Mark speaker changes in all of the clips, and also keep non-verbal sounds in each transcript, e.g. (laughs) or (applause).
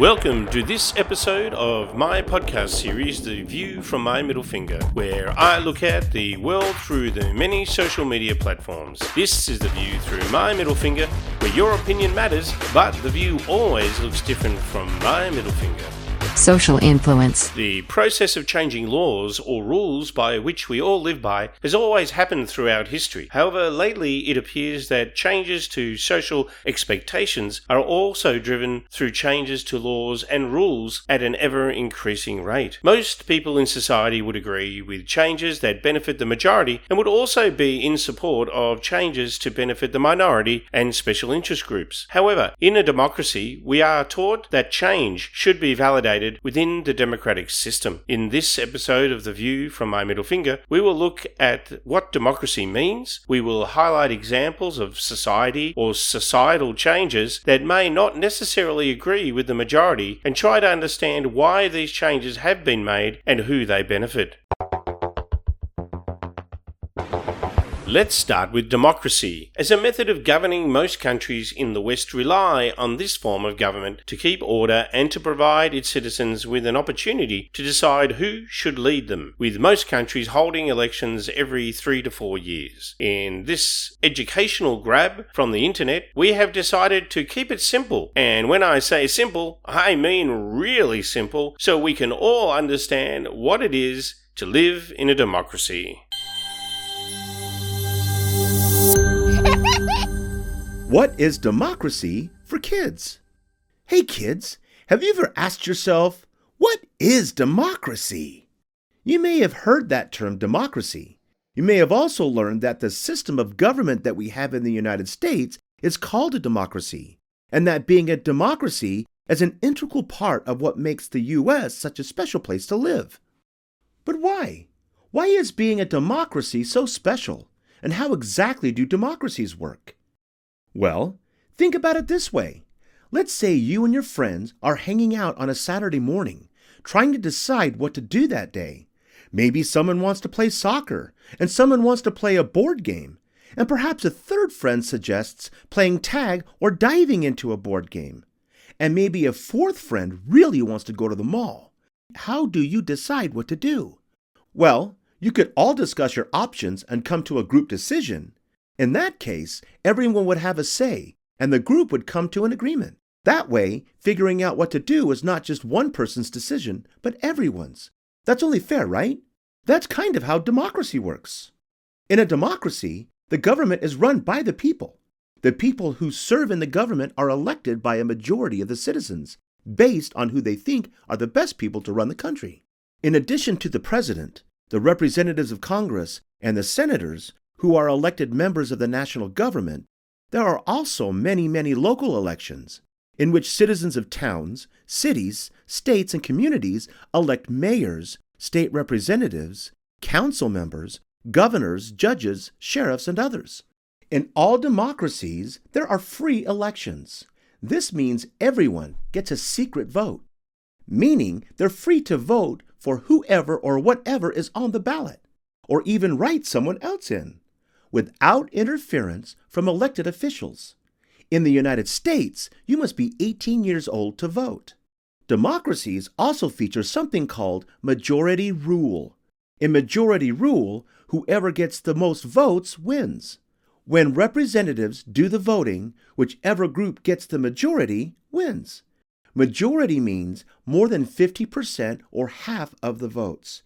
Speaker 1: Welcome to this episode of my podcast series, The View from My Middle Finger, where I look at the world through the many social media platforms. This is the view through my middle finger, where your opinion matters, but the view always looks different from my middle finger.
Speaker 2: Social influence.
Speaker 1: The process of changing laws or rules by which we all live by has always happened throughout history. However, lately it appears that changes to social expectations are also driven through changes to laws and rules at an ever increasing rate. Most people in society would agree with changes that benefit the majority and would also be in support of changes to benefit the minority and special interest groups. However, in a democracy, we are taught that change should be validated within the democratic system. In this episode of The View from My Middle Finger, we will look at what democracy means. We will highlight examples of society or societal changes that may not necessarily agree with the majority and try to understand why these changes have been made and who they benefit. Let's start with democracy. As a method of governing, most countries in the West rely on this form of government to keep order and to provide its citizens with an opportunity to decide who should lead them, with most countries holding elections every three to four years. In this educational grab from the internet, we have decided to keep it simple. And when I say simple, I mean really simple, so we can all understand what it is to live in a democracy.
Speaker 3: What is democracy for kids? Hey kids, have you ever asked yourself, what is democracy? You may have heard that term democracy. You may have also learned that the system of government that we have in the United States is called a democracy, and that being a democracy is an integral part of what makes the U.S. such a special place to live. But why? Why is being a democracy so special? And how exactly do democracies work? Well, think about it this way. Let's say you and your friends are hanging out on a Saturday morning, trying to decide what to do that day. Maybe someone wants to play soccer, and someone wants to play a board game, and perhaps a third friend suggests playing tag or diving into a board game. And maybe a fourth friend really wants to go to the mall. How do you decide what to do? Well, you could all discuss your options and come to a group decision, in that case, everyone would have a say, and the group would come to an agreement. That way, figuring out what to do is not just one person's decision, but everyone's. That's only fair, right? That's kind of how democracy works. In a democracy, the government is run by the people. The people who serve in the government are elected by a majority of the citizens, based on who they think are the best people to run the country. In addition to the president, the representatives of Congress, and the senators, who are elected members of the national government, there are also many, many local elections in which citizens of towns, cities, states, and communities elect mayors, state representatives, council members, governors, judges, sheriffs, and others. In all democracies, there are free elections. This means everyone gets a secret vote, meaning they're free to vote for whoever or whatever is on the ballot, or even write someone else in without interference from elected officials. In the United States, you must be 18 years old to vote. Democracies also feature something called majority rule. In majority rule, whoever gets the most votes wins. When representatives do the voting, whichever group gets the majority wins. Majority means more than 50% or half of the votes.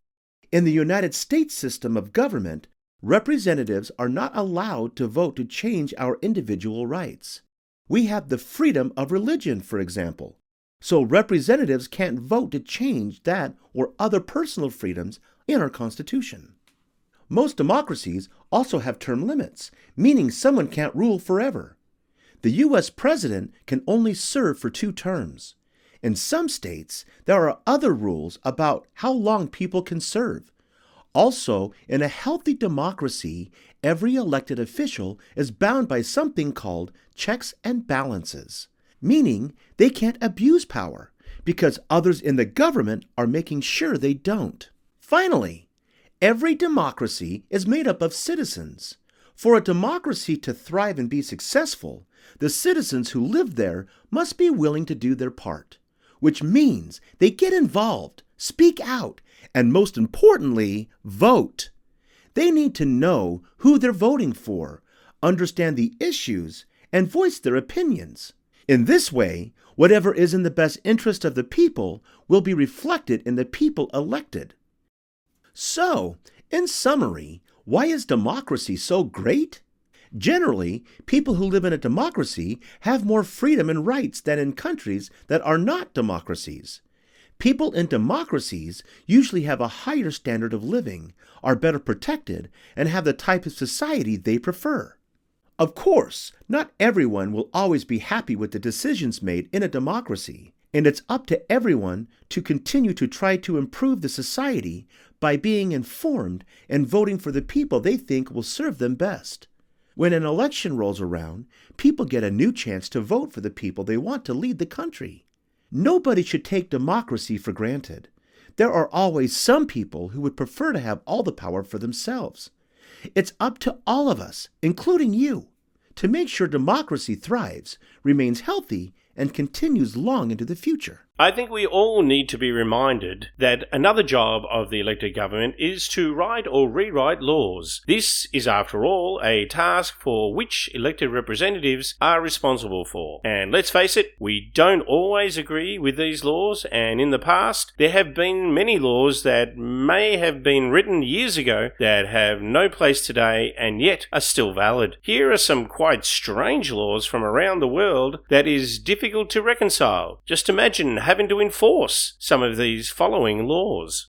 Speaker 3: In the United States system of government, representatives are not allowed to vote to change our individual rights. We have the freedom of religion, for example, so representatives can't vote to change that or other personal freedoms in our Constitution. Most democracies also have term limits, meaning someone can't rule forever. The U.S. president can only serve for two terms. In some states, there are other rules about how long people can serve, also, in a healthy democracy, every elected official is bound by something called checks and balances, meaning they can't abuse power because others in the government are making sure they don't. Finally, every democracy is made up of citizens. For a democracy to thrive and be successful, the citizens who live there must be willing to do their part. which means they get involved, speak out, and most importantly, vote. They need to know who they're voting for, understand the issues, and voice their opinions. In this way, whatever is in the best interest of the people will be reflected in the people elected. So, in summary, why is democracy so great? Generally, people who live in a democracy have more freedom and rights than in countries that are not democracies. People in democracies usually have a higher standard of living, are better protected, and have the type of society they prefer. Of course, not everyone will always be happy with the decisions made in a democracy, and it's up to everyone to continue to try to improve the society by being informed and voting for the people they think will serve them best. When an election rolls around, people get a new chance to vote for the people they want to lead the country. Nobody should take democracy for granted. There are always some people who would prefer to have all the power for themselves. It's up to all of us, including you, to make sure democracy thrives, remains healthy, and continues long into the future.
Speaker 1: I think we all need to be reminded that another job of the elected government is to write or rewrite laws. This is, after all, a task for which elected representatives are responsible for. And let's face it, we don't always agree with these laws, and in the past, there have been many laws that may have been written years ago that have no place today and yet are still valid. Here are some quite strange laws from around the world that is difficult to reconcile. Just imagine having to enforce some of these following laws.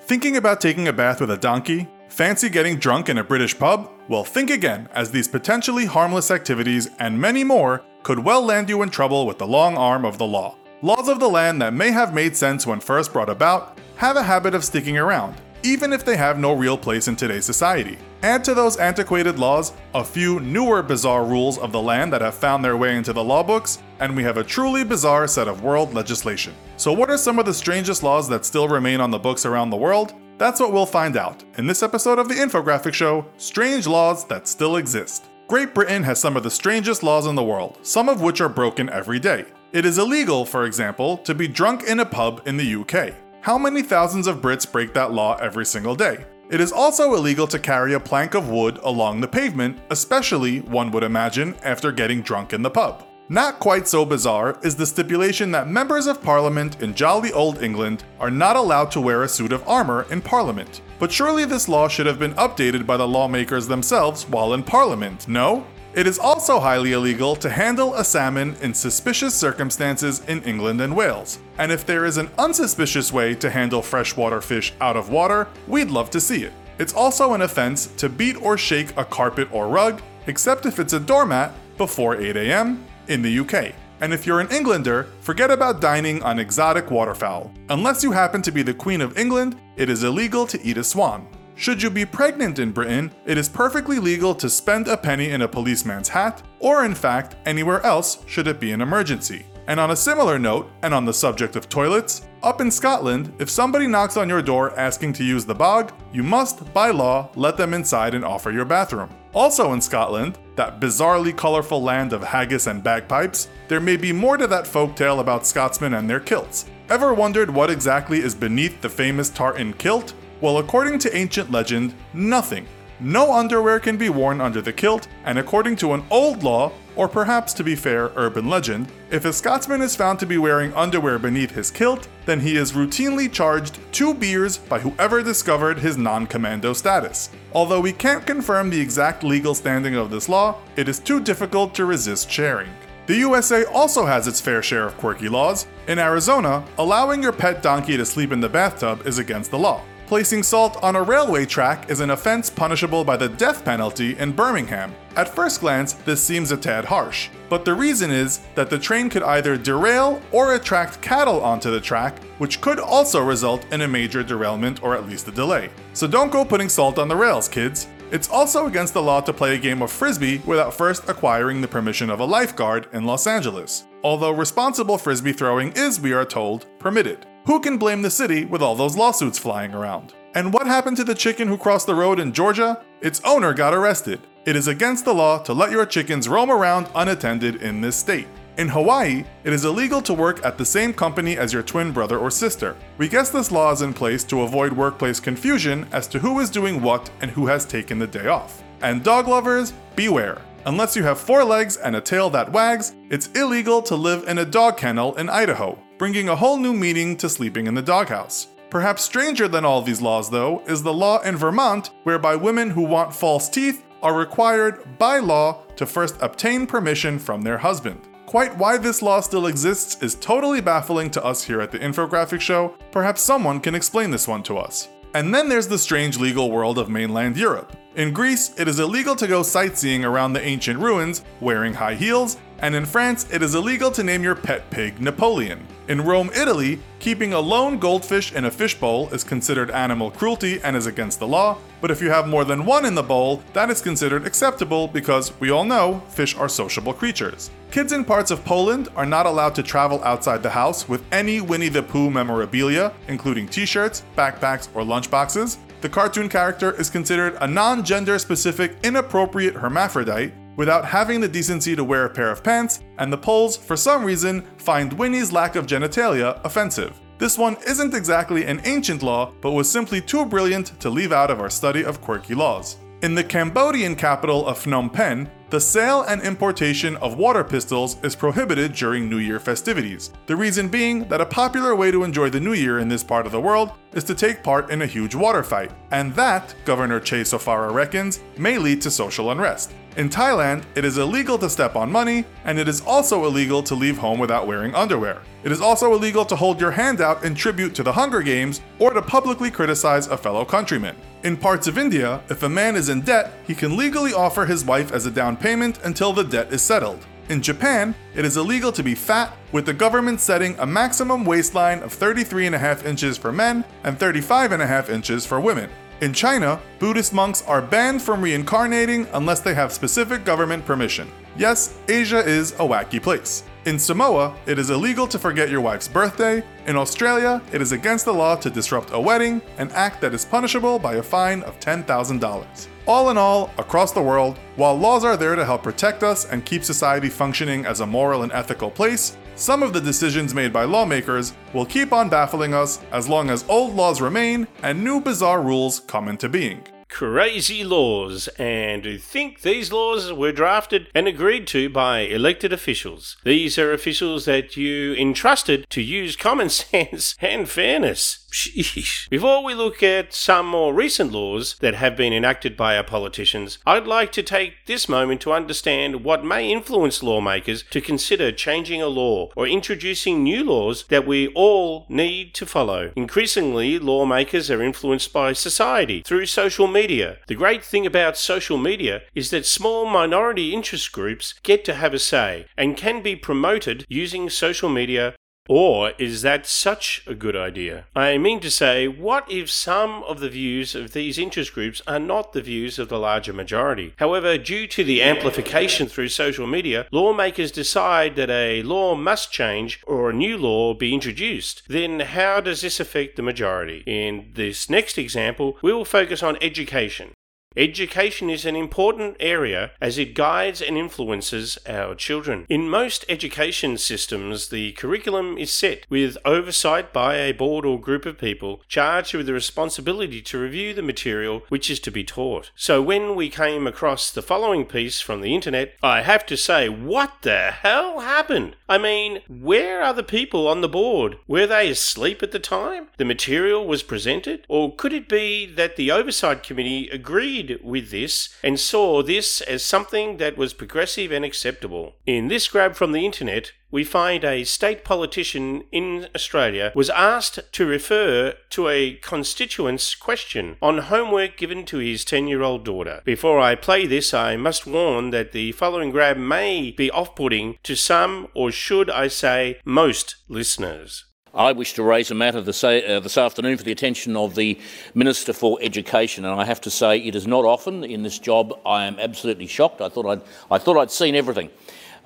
Speaker 4: Thinking about taking a bath with a donkey? Fancy getting drunk in a British pub? Well, think again, as these potentially harmless activities and many more could well land you in trouble with the long arm of the law. Laws of the land that may have made sense when first brought about have a habit of sticking around, even if they have no real place in today's society. Add to those antiquated laws a few newer bizarre rules of the land that have found their way into the law books, and we have a truly bizarre set of world legislation. So, what are some of the strangest laws that still remain on the books around the world? That's what we'll find out in this episode of the Infographic Show Strange Laws That Still Exist. Great Britain has some of the strangest laws in the world, some of which are broken every day. It is illegal, for example, to be drunk in a pub in the UK. How many thousands of Brits break that law every single day? It is also illegal to carry a plank of wood along the pavement, especially, one would imagine, after getting drunk in the pub. Not quite so bizarre is the stipulation that members of Parliament in jolly old England are not allowed to wear a suit of armour in Parliament. But surely this law should have been updated by the lawmakers themselves while in Parliament, no? It is also highly illegal to handle a salmon in suspicious circumstances in England and Wales. And if there is an unsuspicious way to handle freshwater fish out of water, we'd love to see it. It's also an offense to beat or shake a carpet or rug, except if it's a doormat, before 8 am in the UK. And if you're an Englander, forget about dining on exotic waterfowl. Unless you happen to be the Queen of England, it is illegal to eat a swan. Should you be pregnant in Britain, it is perfectly legal to spend a penny in a policeman's hat, or in fact, anywhere else should it be an emergency. And on a similar note, and on the subject of toilets, up in Scotland, if somebody knocks on your door asking to use the bog, you must, by law, let them inside and offer your bathroom. Also in Scotland, that bizarrely colorful land of haggis and bagpipes, there may be more to that folktale about Scotsmen and their kilts. Ever wondered what exactly is beneath the famous tartan kilt? Well, according to ancient legend, nothing. No underwear can be worn under the kilt, and according to an old law, or perhaps to be fair, urban legend, if a Scotsman is found to be wearing underwear beneath his kilt, then he is routinely charged two beers by whoever discovered his non commando status. Although we can't confirm the exact legal standing of this law, it is too difficult to resist sharing. The USA also has its fair share of quirky laws. In Arizona, allowing your pet donkey to sleep in the bathtub is against the law. Placing salt on a railway track is an offense punishable by the death penalty in Birmingham. At first glance, this seems a tad harsh, but the reason is that the train could either derail or attract cattle onto the track, which could also result in a major derailment or at least a delay. So don't go putting salt on the rails, kids. It's also against the law to play a game of frisbee without first acquiring the permission of a lifeguard in Los Angeles, although responsible frisbee throwing is, we are told, permitted. Who can blame the city with all those lawsuits flying around? And what happened to the chicken who crossed the road in Georgia? Its owner got arrested. It is against the law to let your chickens roam around unattended in this state. In Hawaii, it is illegal to work at the same company as your twin brother or sister. We guess this law is in place to avoid workplace confusion as to who is doing what and who has taken the day off. And dog lovers, beware. Unless you have four legs and a tail that wags, it's illegal to live in a dog kennel in Idaho, bringing a whole new meaning to sleeping in the doghouse. Perhaps stranger than all these laws, though, is the law in Vermont whereby women who want false teeth are required by law to first obtain permission from their husband. Quite why this law still exists is totally baffling to us here at the Infographic Show. Perhaps someone can explain this one to us. And then there's the strange legal world of mainland Europe. In Greece, it is illegal to go sightseeing around the ancient ruins wearing high heels, and in France, it is illegal to name your pet pig Napoleon. In Rome, Italy, keeping a lone goldfish in a fishbowl is considered animal cruelty and is against the law, but if you have more than one in the bowl, that is considered acceptable because we all know fish are sociable creatures. Kids in parts of Poland are not allowed to travel outside the house with any Winnie the Pooh memorabilia, including t shirts, backpacks, or lunchboxes. The cartoon character is considered a non gender specific inappropriate hermaphrodite without having the decency to wear a pair of pants, and the Poles, for some reason, find Winnie's lack of genitalia offensive. This one isn't exactly an ancient law, but was simply too brilliant to leave out of our study of quirky laws. In the Cambodian capital of Phnom Penh, the sale and importation of water pistols is prohibited during New Year festivities. The reason being that a popular way to enjoy the New Year in this part of the world is to take part in a huge water fight, and that, Governor Chea Sophara reckons, may lead to social unrest. In Thailand, it is illegal to step on money, and it is also illegal to leave home without wearing underwear. It is also illegal to hold your hand out in tribute to the Hunger Games or to publicly criticize a fellow countryman. In parts of India, if a man is in debt, he can legally offer his wife as a down payment until the debt is settled. In Japan, it is illegal to be fat, with the government setting a maximum waistline of 33.5 inches for men and 35.5 inches for women. In China, Buddhist monks are banned from reincarnating unless they have specific government permission. Yes, Asia is a wacky place. In Samoa, it is illegal to forget your wife's birthday. In Australia, it is against the law to disrupt a wedding, an act that is punishable by a fine of $10,000. All in all, across the world, while laws are there to help protect us and keep society functioning as a moral and ethical place, some of the decisions made by lawmakers will keep on baffling us as long as old laws remain and new bizarre rules come into being
Speaker 1: crazy laws and to think these laws were drafted and agreed to by elected officials. These are officials that you entrusted to use common (laughs) sense and fairness. Sheesh. Before we look at some more recent laws that have been enacted by our politicians, I'd like to take this moment to understand what may influence lawmakers to consider changing a law or introducing new laws that we all need to follow. Increasingly, lawmakers are influenced by society through social media. The great thing about social media is that small minority interest groups get to have a say and can be promoted using social media or is that such a good idea? I mean to say, what if some of the views of these interest groups are not the views of the larger majority? However, due to the amplification through social media, lawmakers decide that a law must change or a new law be introduced. Then how does this affect the majority? In this next example, we will focus on education. Education is an important area as it guides and influences our children. In most education systems, the curriculum is set with oversight by a board or group of people charged with the responsibility to review the material which is to be taught. So when we came across the following piece from the internet, I have to say, what the hell happened? I mean, where are the people on the board? Were they asleep at the time the material was presented? Or could it be that the oversight committee agreed with this and saw this as something that was progressive and acceptable. In this grab from the internet, we find a state politician in Australia was asked to refer to a constituent's question on homework given to his 10 year old daughter. Before I play this, I must warn that the following grab may be off putting to some, or should I say, most listeners.
Speaker 5: I wish to raise a matter this, uh, this, afternoon for the attention of the Minister for Education, and I have to say it is not often in this job. I am absolutely shocked. I thought I'd, I thought I'd seen everything,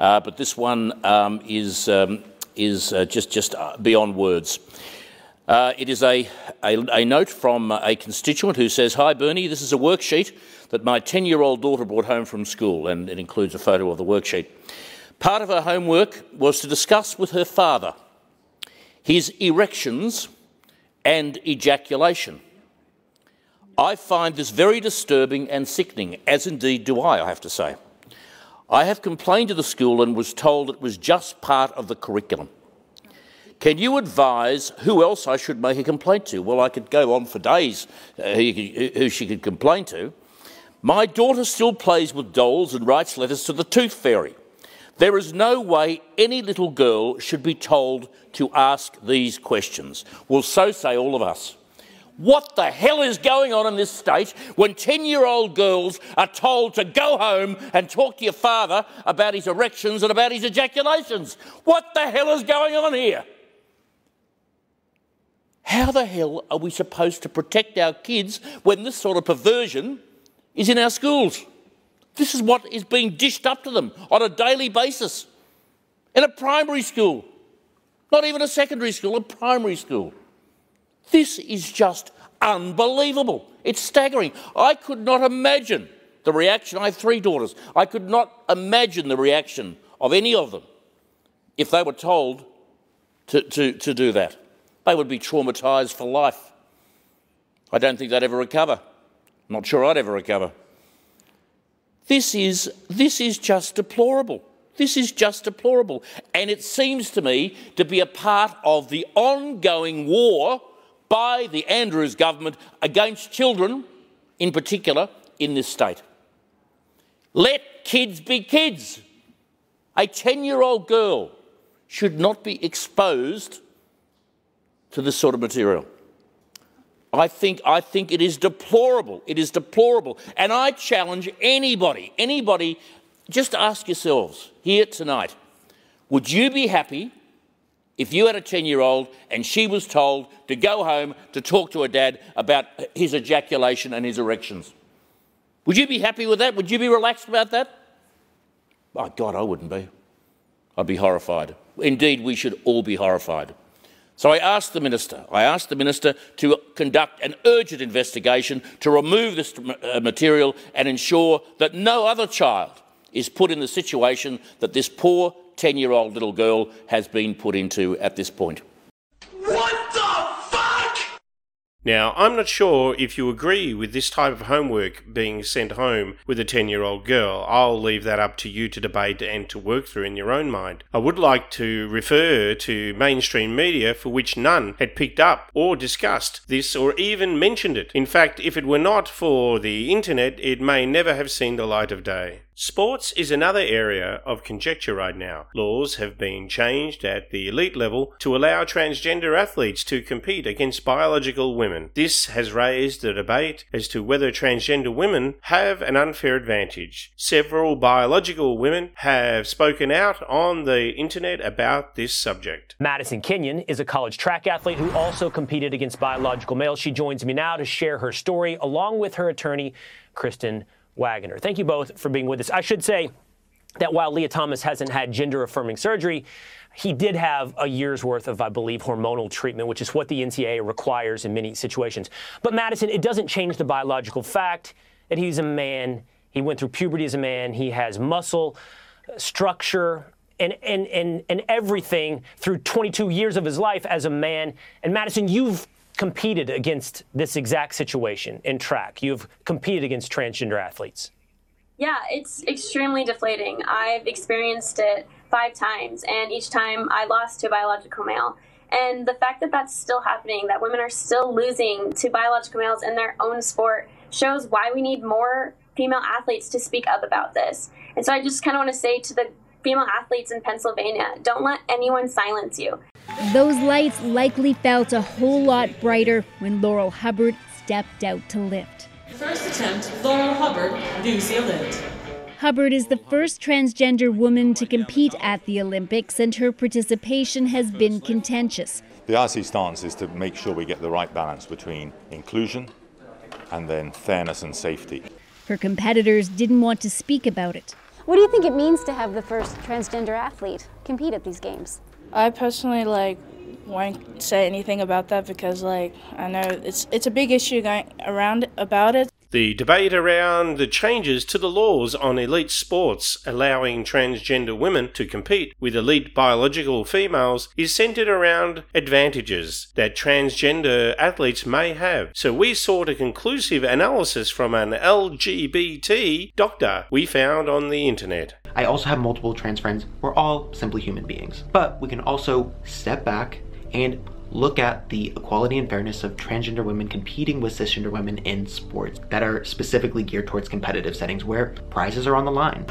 Speaker 5: uh, but this one um, is, um, is uh, just, just uh, beyond words. Uh, it is a, a, a note from a constituent who says, Hi Bernie, this is a worksheet that my 10 year old daughter brought home from school, and it includes a photo of the worksheet. Part of her homework was to discuss with her father his erections and ejaculation. I find this very disturbing and sickening, as indeed do I, I have to say. I have complained to the school and was told it was just part of the curriculum. Can you advise who else I should make a complaint to? Well, I could go on for days uh, who, who she could complain to. My daughter still plays with dolls and writes letters to the tooth fairy. There is no way any little girl should be told to ask these questions. Well, so say all of us. What the hell is going on in this state when 10 year old girls are told to go home and talk to your father about his erections and about his ejaculations? What the hell is going on here? How the hell are we supposed to protect our kids when this sort of perversion is in our schools? This is what is being dished up to them on a daily basis in a primary school, not even a secondary school, a primary school. This is just unbelievable. It's staggering. I could not imagine the reaction. I have three daughters. I could not imagine the reaction of any of them if they were told to, to, to do that they would be traumatised for life. I don't think they'd ever recover. I'm not sure I'd ever recover. This is, this is just deplorable. This is just deplorable. And it seems to me to be a part of the ongoing war by the Andrews government against children, in particular, in this state. Let kids be kids. A 10 year old girl should not be exposed to this sort of material. I think, I think it is deplorable. It is deplorable. And I challenge anybody, anybody, just ask yourselves here tonight would you be happy if you had a 10 year old and she was told to go home to talk to her dad about his ejaculation and his erections? Would you be happy with that? Would you be relaxed about that? My God, I wouldn't be. I'd be horrified. Indeed, we should all be horrified. So I asked the Minister, I asked the Minister to conduct an urgent investigation to remove this uh, material and ensure that no other child is put in the situation that this poor 10 year old little girl has been put into at this point.
Speaker 1: Now, I'm not sure if you agree with this type of homework being sent home with a 10 year old girl. I'll leave that up to you to debate and to work through in your own mind. I would like to refer to mainstream media for which none had picked up or discussed this or even mentioned it. In fact, if it were not for the internet, it may never have seen the light of day. Sports is another area of conjecture right now. Laws have been changed at the elite level to allow transgender athletes to compete against biological women. This has raised a debate as to whether transgender women have an unfair advantage. Several biological women have spoken out on the internet about this subject.
Speaker 6: Madison Kenyon is a college track athlete who also competed against biological males. She joins me now to share her story along with her attorney, Kristen Waggoner. Thank you both for being with us. I should say that while Lia Thomas hasn't had gender affirming surgery, he did have a year's worth of, I believe, hormonal treatment, which is what the NCAA requires in many situations. But Madison, it doesn't change the biological fact that he's a man. He went through puberty as a man. He has muscle, structure, and, and, and, and everything through 22 years of his life as a man. And Madison, you've competed against this exact situation in track. You've competed against transgender athletes.
Speaker 7: Yeah, it's extremely deflating. I've experienced it five times, and each time I lost to a biological male. And the fact that that's still happening, that women are still losing to biological males in their own sport, shows why we need more female athletes to speak up about this. And so I just kind of want to say to the female athletes in Pennsylvania don't let anyone silence you.
Speaker 8: Those lights likely felt a whole lot brighter when Laurel Hubbard stepped out to lift.
Speaker 9: First attempt, Laurel Hubbard, New Zealand.
Speaker 8: Hubbard is the first transgender woman to compete at the Olympics, and her participation has been contentious.
Speaker 10: The RC stance is to make sure we get the right balance between inclusion and then fairness and safety.
Speaker 8: Her competitors didn't want to speak about it.
Speaker 11: What do you think it means to have the first transgender athlete compete at these games?
Speaker 12: I personally like won't say anything about that because like I know it's it's a big issue going around about it.
Speaker 1: The debate around the changes to the laws on elite sports allowing transgender women to compete with elite biological females is centered around advantages that transgender athletes may have. So we sought a conclusive analysis from an LGBT doctor we found on the internet.
Speaker 12: I also have multiple trans friends. We're all simply human beings. But we can also step back and look at the equality and fairness of transgender women competing with cisgender women in sports that are specifically geared towards competitive settings where prizes are on the line.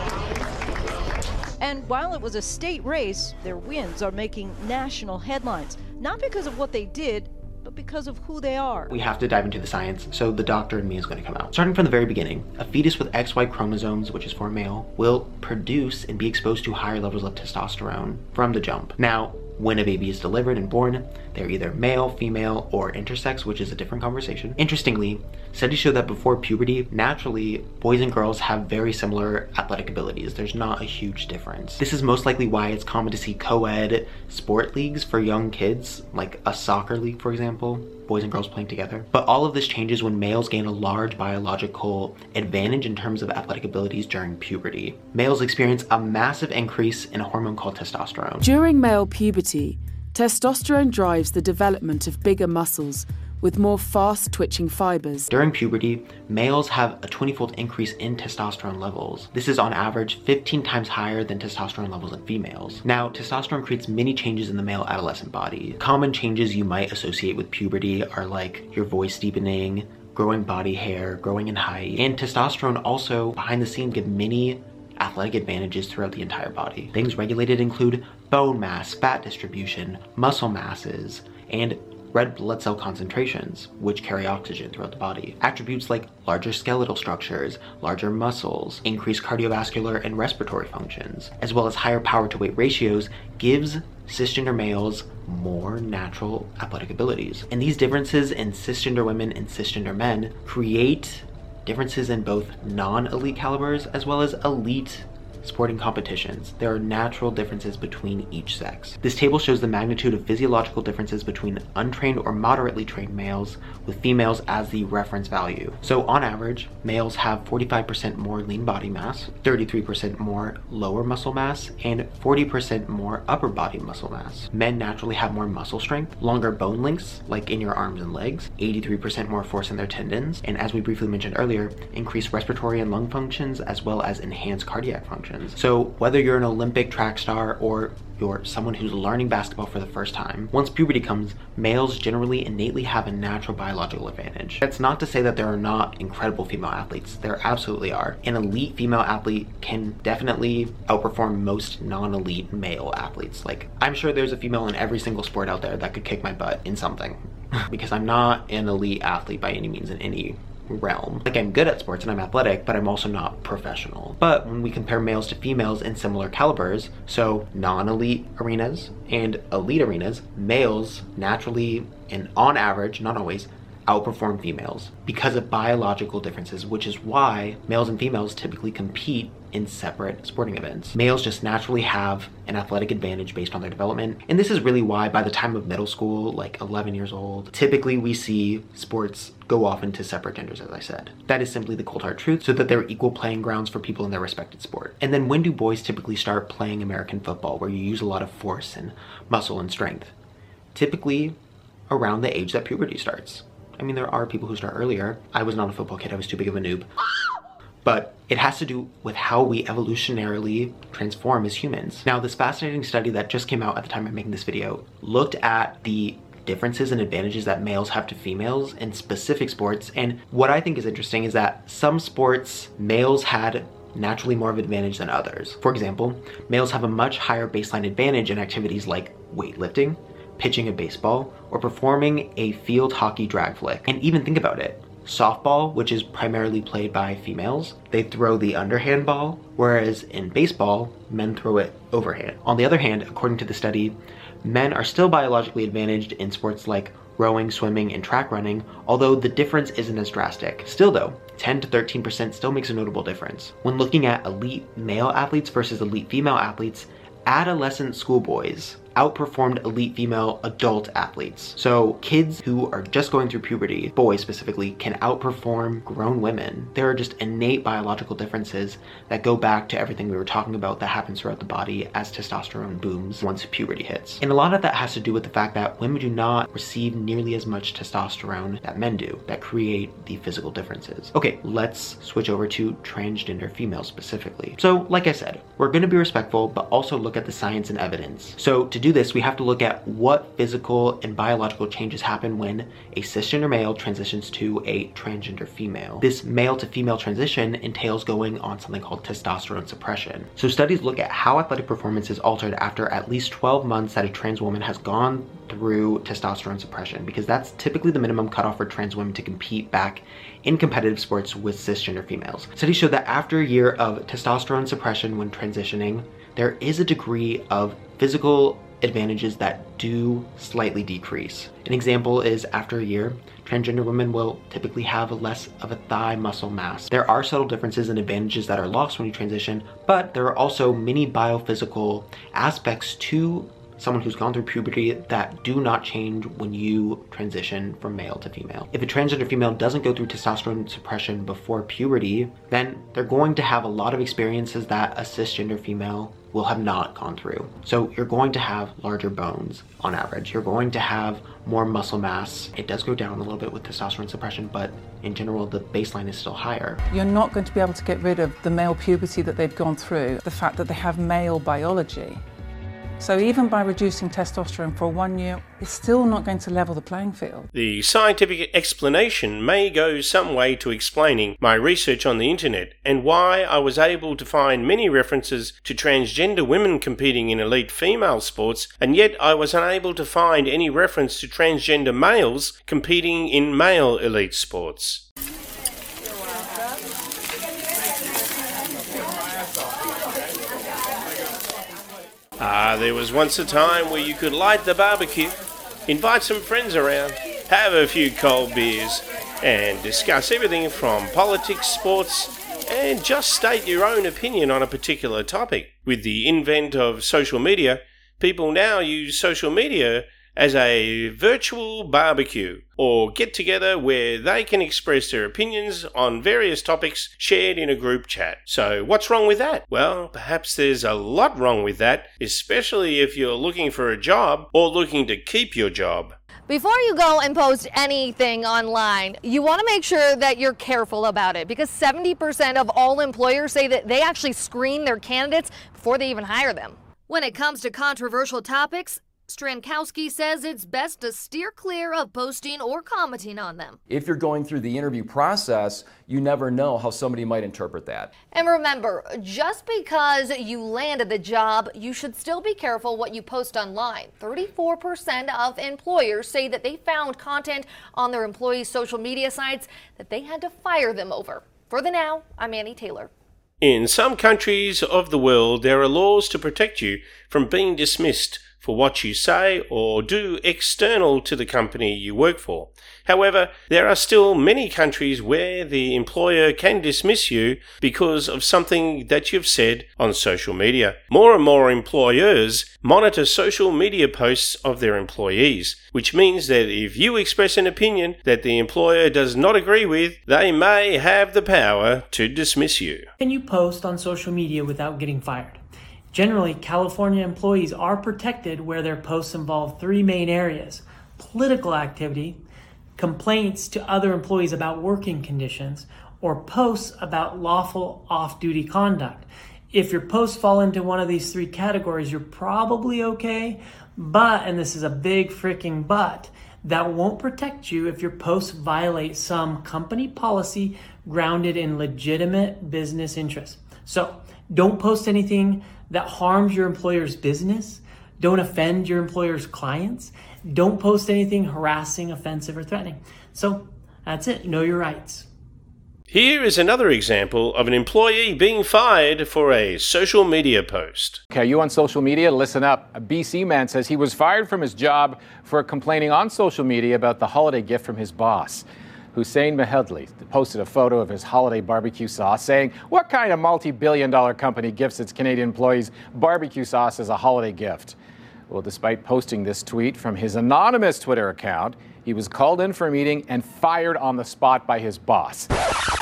Speaker 13: And while it was a state race, their wins are making national headlines, not because of what they did, but because of who they are.
Speaker 12: We have to dive into the science, so the doctor and me is going to come out. Starting from the very beginning, a fetus with XY chromosomes, which is for a male, will produce and be exposed to higher levels of testosterone from the jump. Now, when a baby is delivered and born, they're either male, female, or intersex, which is a different conversation. Interestingly, studies show that before puberty, naturally, boys and girls have very similar athletic abilities. There's not a huge difference. This is most likely why it's common to see co-ed sport leagues for young kids, like a soccer league, for example, boys and girls playing together. But all of this changes when males gain a large biological advantage in terms of athletic abilities during puberty. Males experience a massive increase in a hormone called testosterone.
Speaker 14: During male puberty, testosterone drives the development of bigger muscles with more fast twitching fibers.
Speaker 12: During puberty, males have a 20 fold increase in testosterone levels. This is on average 15 times higher than testosterone levels in females. Now, testosterone creates many changes in the male adolescent body. Common changes you might associate with puberty are like your voice deepening, growing body hair, growing in height, and testosterone also behind the scenes give many athletic advantages throughout the entire body. Things regulated include bone mass, fat distribution, muscle masses, and red blood cell concentrations, which carry oxygen throughout the body. Attributes like larger skeletal structures, larger muscles, increased cardiovascular and respiratory functions, as well as higher power to weight ratios gives cisgender males more natural athletic abilities. And these differences in cisgender women and cisgender men create differences in both non-elite calibers as well as elite sporting competitions, there are natural differences between each sex. This table shows the magnitude of physiological differences between untrained or moderately trained males with females as the reference value. So on average, males have 45% more lean body mass, 33% more lower muscle mass, and 40% more upper body muscle mass. Men naturally have more muscle strength, longer bone lengths, like in your arms and legs, 83% more force in their tendons, and as we briefly mentioned earlier, increased respiratory and lung functions as well as enhanced cardiac functions. So whether you're an Olympic track star or you're someone who's learning basketball for the first time, once puberty comes, males generally innately have a natural biological advantage. That's not to say that there are not incredible female athletes. There absolutely are. An elite female athlete can definitely outperform most non-elite male athletes. Like, I'm sure there's a female in every single sport out there that could kick my butt in something. (laughs) because I'm not an elite athlete by any means in any realm. Like I'm good at sports and I'm athletic, but I'm also not professional. But when we compare males to females in similar calibers, so non-elite arenas and elite arenas, males naturally and on average, not always, outperform females because of biological differences, which is why males and females typically compete in separate sporting events. Males just naturally have an athletic advantage based on their development. And this is really why by the time of middle school, like 11 years old, typically we see sports go off into separate genders, as I said. That is simply the cold hard truth so that there are equal playing grounds for people in their respected sport. And then when do boys typically start playing American football where you use a lot of force and muscle and strength? Typically around the age that puberty starts. I mean, there are people who start earlier. I was not a football kid, I was too big of a noob. But it has to do with how we evolutionarily transform as humans. Now, this fascinating study that just came out at the time I'm making this video looked at the differences and advantages that males have to females in specific sports. And what I think is interesting is that some sports, males had naturally more of an advantage than others. For example, males have a much higher baseline advantage in activities like weightlifting, pitching a baseball, or performing a field hockey drag flick. And even think about it. Softball, which is primarily played by females, they throw the underhand ball, whereas in baseball, men throw it overhand. On the other hand, according to the study, men are still biologically advantaged in sports like rowing, swimming, and track running, although the difference isn't as drastic. Still though, 10 to 13% still makes a notable difference. When looking at elite male athletes versus elite female athletes, adolescent schoolboys outperformed elite female adult athletes. So kids who are just going through puberty, boys specifically, can outperform grown women. There are just innate biological differences that go back to everything we were talking about that happens throughout the body as testosterone booms once puberty hits. And a lot of that has to do with the fact that women do not receive nearly as much testosterone that men do that create the physical differences. Okay, let's switch over to transgender females specifically. So, like I said, we're going to be respectful, but also look at the science and evidence. So, to do this, we have to look at what physical and biological changes happen when a cisgender male transitions to a transgender female. This male to female transition entails going on something called testosterone suppression. So, studies look at how athletic performance is altered after at least 12 months that a trans woman has gone through testosterone suppression because that's typically the minimum cutoff for trans women to compete back in competitive sports with cisgender females. Studies show that after a year of testosterone suppression when transitioning, there is a degree of physical advantages that do slightly decrease. An example is after a year, transgender women will typically have less of a thigh muscle mass. There are subtle differences and advantages that are lost when you transition, but there are also many biophysical aspects to someone who's gone through puberty that do not change when you transition from male to female. If a transgender female doesn't go through testosterone suppression before puberty, then they're going to have a lot of experiences that a cisgender female will have not gone through. So you're going to have larger bones on average. You're going to have more muscle mass. It does go down a little bit with testosterone suppression, but in general, the baseline is still higher.
Speaker 15: You're not going to be able to get rid of the male puberty that they've gone through, the fact that they have male biology. So even by reducing testosterone for one year, it's still not going to level the playing field.
Speaker 1: The scientific explanation may go some way to explaining my research on the internet and why I was able to find many references to transgender women competing in elite female sports, and yet I was unable to find any reference to transgender males competing in male elite sports. Ah, there was once a time where you could light the barbecue, invite some friends around, have a few cold beers, and discuss everything from politics, sports, and just state your own opinion on a particular topic. With the invent of social media, people now use social media as a virtual barbecue or get together where they can express their opinions on various topics shared in a group chat. So, what's wrong with that? Well, perhaps there's a lot wrong with that, especially if you're looking for a job or looking to keep your job.
Speaker 16: Before you go and post anything online, you want to make sure that you're careful about it because 70% of all employers say that they actually screen their candidates before they even hire them. When it comes to controversial topics, Strankowski says it's best to steer clear of posting or commenting on them.
Speaker 17: If you're going through the interview process, you never know how somebody might interpret that.
Speaker 16: And remember, just because you landed the job, you should still be careful what you post online. 34% of employers say that they found content on their employees' social media sites that they had to fire them over. For the now, I'm Annie Taylor.
Speaker 1: In some countries of the world, there are laws to protect you from being dismissed for what you say or do external to the company you work for. However, there are still many countries where the employer can dismiss you because of something that you've said on social media. More and more employers monitor social media posts of their employees, which means that if you express an opinion that the employer does not agree with, they may have the power to dismiss you.
Speaker 18: Can you post on social media without getting fired? Generally, California employees are protected where their posts involve three main areas political activity, complaints to other employees about working conditions, or posts about lawful off duty conduct. If your posts fall into one of these three categories, you're probably okay, but, and this is a big freaking but, that won't protect you if your posts violate some company policy grounded in legitimate business interests. So, don't post anything that harms your employer's business. Don't offend your employer's clients. Don't post anything harassing, offensive, or threatening. So that's it. Know your rights.
Speaker 1: Here is another example of an employee being fired for a social media post.
Speaker 19: Okay, you on social media? Listen up. A BC man says he was fired from his job for complaining on social media about the holiday gift from his boss. Hussein Mahedli posted a photo of his holiday barbecue sauce, saying, What kind of multi billion dollar company gifts its Canadian employees barbecue sauce as a holiday gift? Well, despite posting this tweet from his anonymous Twitter account, he was called in for a meeting and fired on the spot by his boss.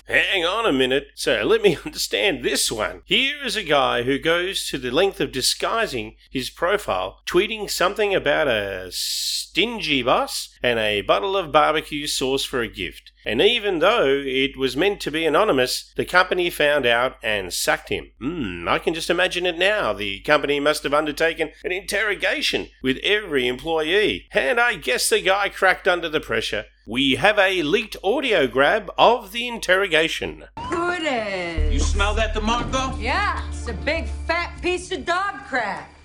Speaker 1: Hang on a minute. sir. let me (laughs) understand this one. Here is a guy who goes to the length of disguising his profile, tweeting something about a stingy boss and a bottle of barbecue sauce for a gift. And even though it was meant to be anonymous, the company found out and sacked him. Hmm, I can just imagine it now. The company must have undertaken an interrogation with every employee. And I guess the guy cracked under the pressure. We have a leaked audio grab of the interrogation.
Speaker 20: Goody.
Speaker 21: You smell that, DeMarco?
Speaker 20: Yeah, it's a big fat piece of dog crap.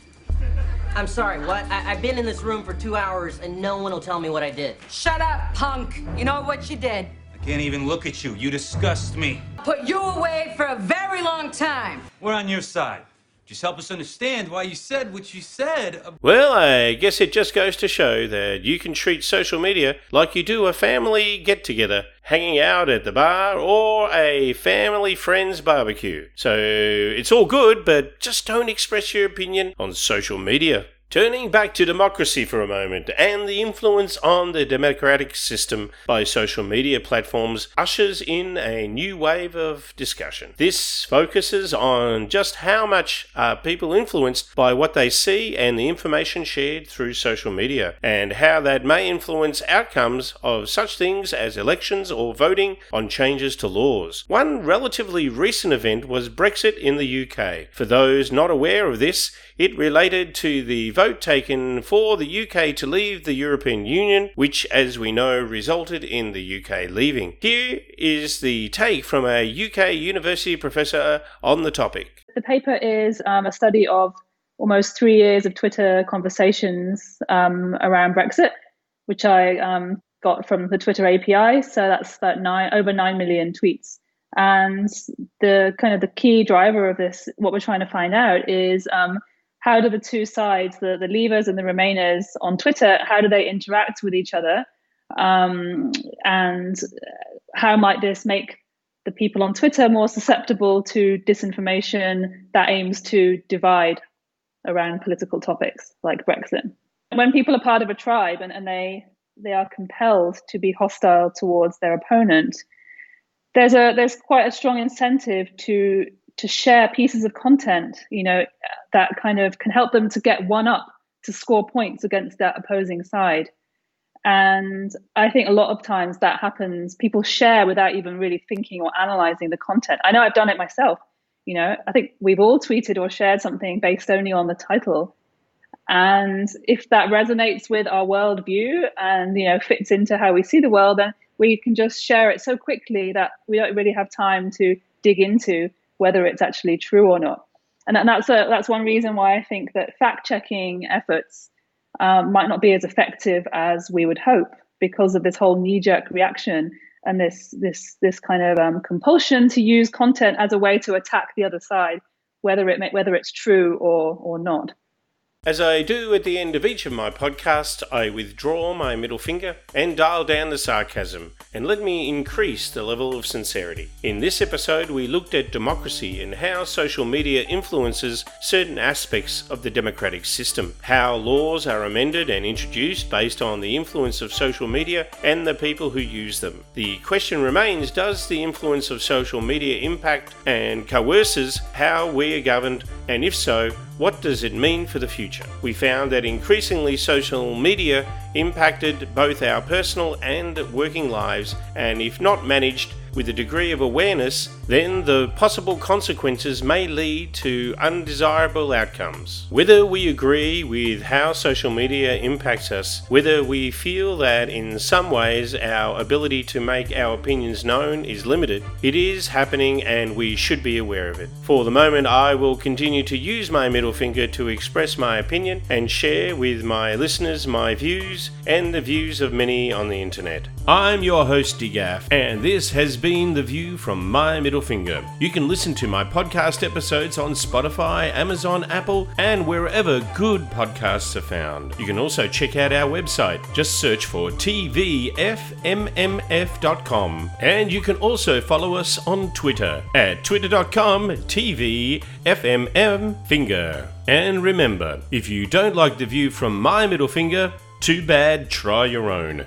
Speaker 22: I'm sorry, what? I- have been in this room for two hours and no one will tell me what I did.
Speaker 20: Shut up, punk. You know what you did?
Speaker 21: I can't even look at you. You disgust me.
Speaker 20: Put you away for a very long time.
Speaker 21: We're on your side. Just help us understand why you said what you said.
Speaker 1: Well, I guess it just goes to show that you can treat social media like you do a family get together, hanging out at the bar, or a family friends barbecue. So it's all good, but just don't express your opinion on social media. Turning back to democracy for a moment and the influence on the democratic system by social media platforms ushers in a new wave of discussion. This focuses on just how much are people influenced by what they see and the information shared through social media, and how that may influence outcomes of such things as elections or voting on changes to laws. One relatively recent event was Brexit in the UK. For those not aware of this, it related to the vote taken for the UK to leave the European Union, which, as we know, resulted in the UK leaving. Here is the take from a UK university professor on the topic.
Speaker 23: The paper is um, a study of almost three years of Twitter conversations um, around Brexit, which I um, got from the Twitter API. So that's nine over nine million tweets. And the kind of the key driver of this, what we're trying to find out is um, how do the two sides, the, the leavers and the remainers on Twitter, how do they interact with each other? Um, and how might this make the people on Twitter more susceptible to disinformation that aims to divide around political topics like Brexit? When people are part of a tribe and, and they they are compelled to be hostile towards their opponent, there's a there's quite a strong incentive to to share pieces of content, you know, that kind of can help them to get one up to score points against that opposing side. And I think a lot of times that happens, people share without even really thinking or analyzing the content. I know I've done it myself. You know, I think we've all tweeted or shared something based only on the title. And if that resonates with our worldview and, you know, fits into how we see the world, then we can just share it so quickly that we don't really have time to dig into whether it's actually true or not. And that's a, that's one reason why I think that fact checking efforts um, might not be as effective as we would hope because of this whole knee jerk reaction and this this this kind of um, compulsion to use content as a way to attack the other side, whether it may, whether it's true or or not.
Speaker 1: As I do at the end of each of my podcasts, I withdraw my middle finger and dial down the sarcasm and let me increase the level of sincerity. In this episode, we looked at democracy and how social media influences certain aspects of the democratic system, how laws are amended and introduced based on the influence of social media and the people who use them. The question remains does the influence of social media impact and coerces how we are governed, and if so, what does it mean for the future? We found that increasingly social media impacted both our personal and working lives, and if not managed, with a degree of awareness, then the possible consequences may lead to undesirable outcomes. Whether we agree with how social media impacts us, whether we feel that in some ways our ability to make our opinions known is limited, it is happening and we should be aware of it. For the moment, I will continue to use my middle finger to express my opinion and share with my listeners my views and the views of many on the internet. I'm your host, DGAF, and this has been The View from My Middle Finger. You can listen to my podcast episodes on Spotify, Amazon, Apple, and wherever good podcasts are found. You can also check out our website. Just search for tvfmmf.com. And you can also follow us on Twitter at twitter.com tvfmmfinger. And remember, if you don't like The View from My Middle Finger, too bad, try your own.